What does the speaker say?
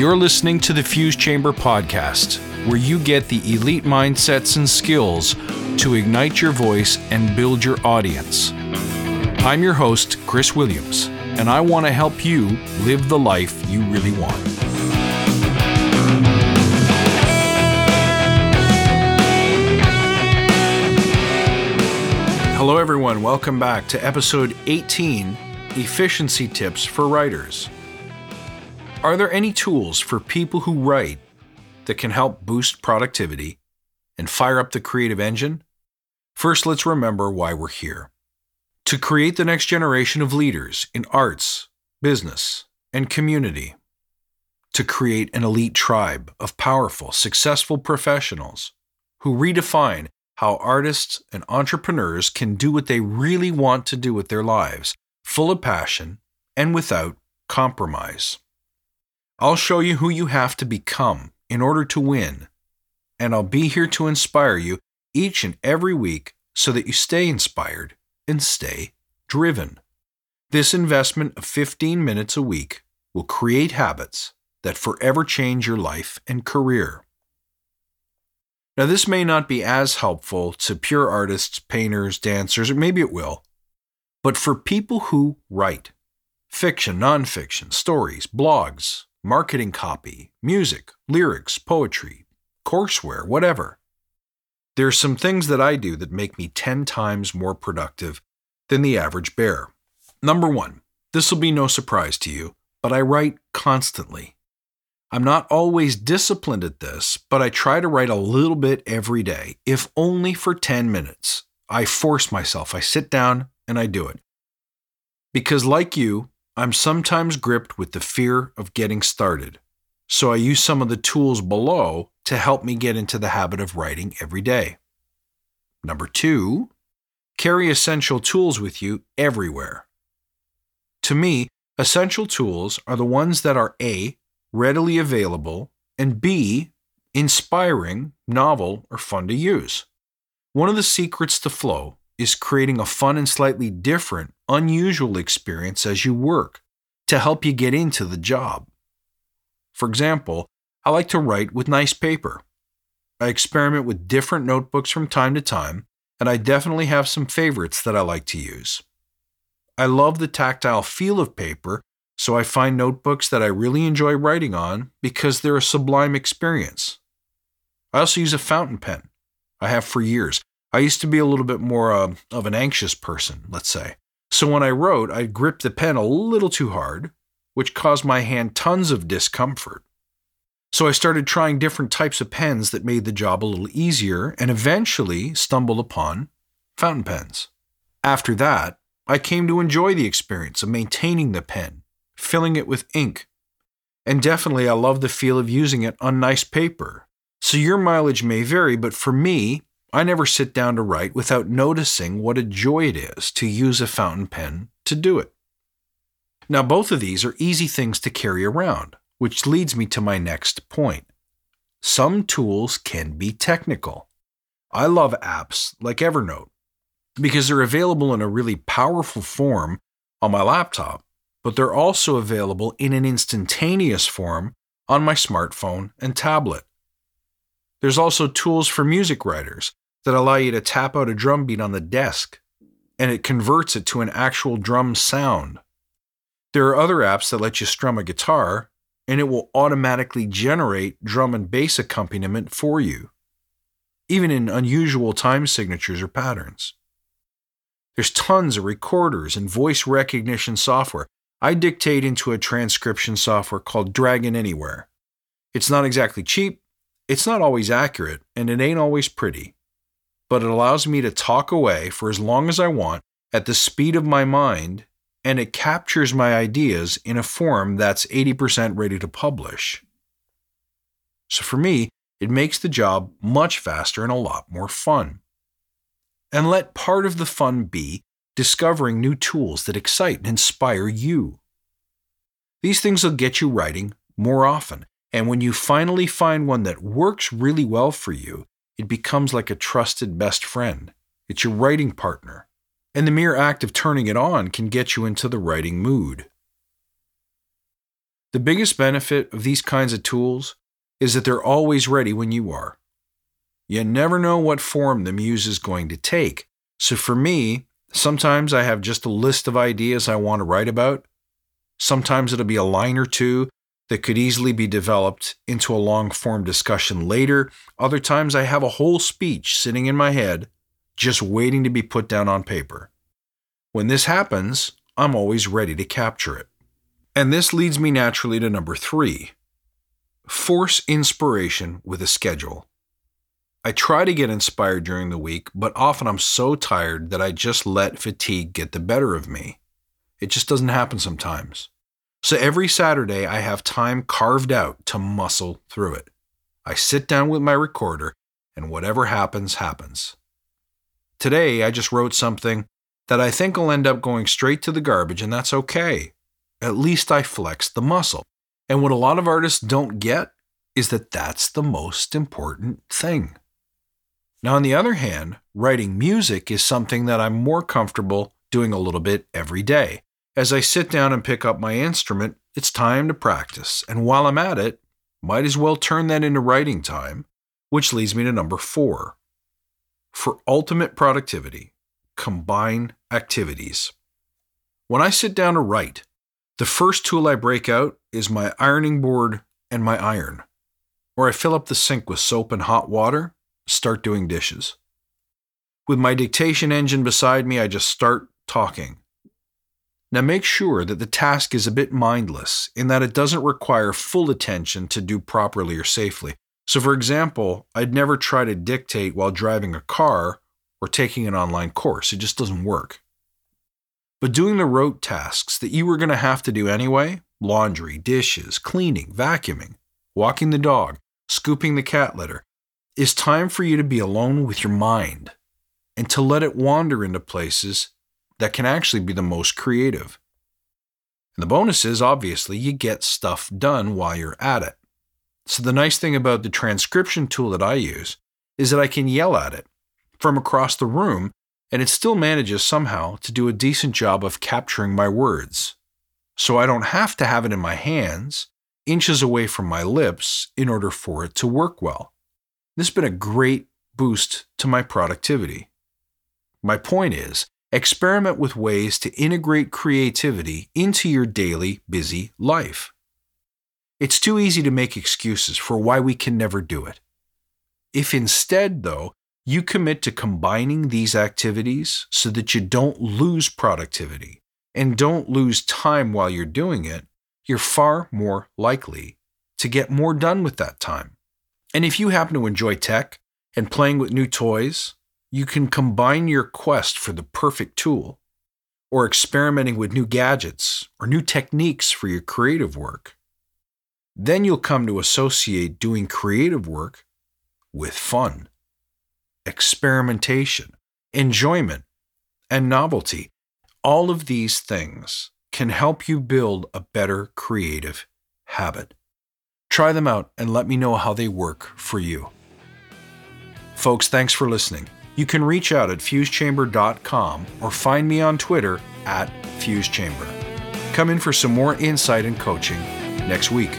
You're listening to the Fuse Chamber podcast, where you get the elite mindsets and skills to ignite your voice and build your audience. I'm your host, Chris Williams, and I want to help you live the life you really want. Hello, everyone. Welcome back to episode 18 Efficiency Tips for Writers. Are there any tools for people who write that can help boost productivity and fire up the creative engine? First, let's remember why we're here. To create the next generation of leaders in arts, business, and community. To create an elite tribe of powerful, successful professionals who redefine how artists and entrepreneurs can do what they really want to do with their lives, full of passion and without compromise. I'll show you who you have to become in order to win, and I'll be here to inspire you each and every week so that you stay inspired and stay driven. This investment of 15 minutes a week will create habits that forever change your life and career. Now, this may not be as helpful to pure artists, painters, dancers, or maybe it will, but for people who write fiction, nonfiction, stories, blogs, marketing copy, music, lyrics, poetry, courseware, whatever. There are some things that I do that make me 10 times more productive than the average bear. Number one, this will be no surprise to you, but I write constantly. I'm not always disciplined at this, but I try to write a little bit every day, if only for 10 minutes. I force myself, I sit down and I do it. Because, like you, I'm sometimes gripped with the fear of getting started, so I use some of the tools below to help me get into the habit of writing every day. Number two, carry essential tools with you everywhere. To me, essential tools are the ones that are A, readily available, and B, inspiring, novel, or fun to use. One of the secrets to flow is creating a fun and slightly different, unusual experience as you work to help you get into the job. For example, I like to write with nice paper. I experiment with different notebooks from time to time, and I definitely have some favorites that I like to use. I love the tactile feel of paper, so I find notebooks that I really enjoy writing on because they're a sublime experience. I also use a fountain pen. I have for years. I used to be a little bit more uh, of an anxious person, let's say. So when I wrote, I gripped the pen a little too hard, which caused my hand tons of discomfort. So I started trying different types of pens that made the job a little easier and eventually stumbled upon fountain pens. After that, I came to enjoy the experience of maintaining the pen, filling it with ink, and definitely I love the feel of using it on nice paper. So your mileage may vary, but for me, I never sit down to write without noticing what a joy it is to use a fountain pen to do it. Now, both of these are easy things to carry around, which leads me to my next point. Some tools can be technical. I love apps like Evernote because they're available in a really powerful form on my laptop, but they're also available in an instantaneous form on my smartphone and tablet. There's also tools for music writers that allow you to tap out a drum beat on the desk and it converts it to an actual drum sound. There are other apps that let you strum a guitar and it will automatically generate drum and bass accompaniment for you, even in unusual time signatures or patterns. There's tons of recorders and voice recognition software. I dictate into a transcription software called Dragon Anywhere. It's not exactly cheap, it's not always accurate, and it ain't always pretty but it allows me to talk away for as long as I want at the speed of my mind, and it captures my ideas in a form that's 80% ready to publish. So for me, it makes the job much faster and a lot more fun. And let part of the fun be discovering new tools that excite and inspire you. These things will get you writing more often, and when you finally find one that works really well for you, it becomes like a trusted best friend. It's your writing partner. And the mere act of turning it on can get you into the writing mood. The biggest benefit of these kinds of tools is that they're always ready when you are. You never know what form the muse is going to take. So for me, sometimes I have just a list of ideas I want to write about. Sometimes it'll be a line or two that could easily be developed into a long form discussion later. Other times I have a whole speech sitting in my head just waiting to be put down on paper. When this happens, I'm always ready to capture it. And this leads me naturally to number three force inspiration with a schedule. I try to get inspired during the week, but often I'm so tired that I just let fatigue get the better of me. It just doesn't happen sometimes. So every Saturday, I have time carved out to muscle through it. I sit down with my recorder, and whatever happens, happens. Today, I just wrote something that I think will end up going straight to the garbage, and that's okay. At least I flexed the muscle. And what a lot of artists don't get is that that's the most important thing. Now, on the other hand, writing music is something that I'm more comfortable doing a little bit every day. As I sit down and pick up my instrument, it's time to practice. And while I'm at it, might as well turn that into writing time, which leads me to number four. For ultimate productivity, combine activities. When I sit down to write, the first tool I break out is my ironing board and my iron, or I fill up the sink with soap and hot water, start doing dishes. With my dictation engine beside me, I just start talking. Now make sure that the task is a bit mindless in that it doesn't require full attention to do properly or safely. So, for example, I'd never try to dictate while driving a car or taking an online course. It just doesn't work. But doing the rote tasks that you were going to have to do anyway laundry, dishes, cleaning, vacuuming, walking the dog, scooping the cat litter is time for you to be alone with your mind and to let it wander into places that can actually be the most creative. And the bonus is obviously you get stuff done while you're at it. So, the nice thing about the transcription tool that I use is that I can yell at it from across the room and it still manages somehow to do a decent job of capturing my words. So I don't have to have it in my hands, inches away from my lips, in order for it to work well. This has been a great boost to my productivity. My point is, experiment with ways to integrate creativity into your daily busy life. It's too easy to make excuses for why we can never do it. If instead, though, you commit to combining these activities so that you don't lose productivity and don't lose time while you're doing it, you're far more likely to get more done with that time. And if you happen to enjoy tech and playing with new toys, you can combine your quest for the perfect tool or experimenting with new gadgets or new techniques for your creative work. Then you'll come to associate doing creative work with fun experimentation, enjoyment, and novelty. All of these things can help you build a better creative habit. Try them out and let me know how they work for you. Folks, thanks for listening. You can reach out at fusechamber.com or find me on Twitter at fusechamber. Come in for some more insight and coaching next week.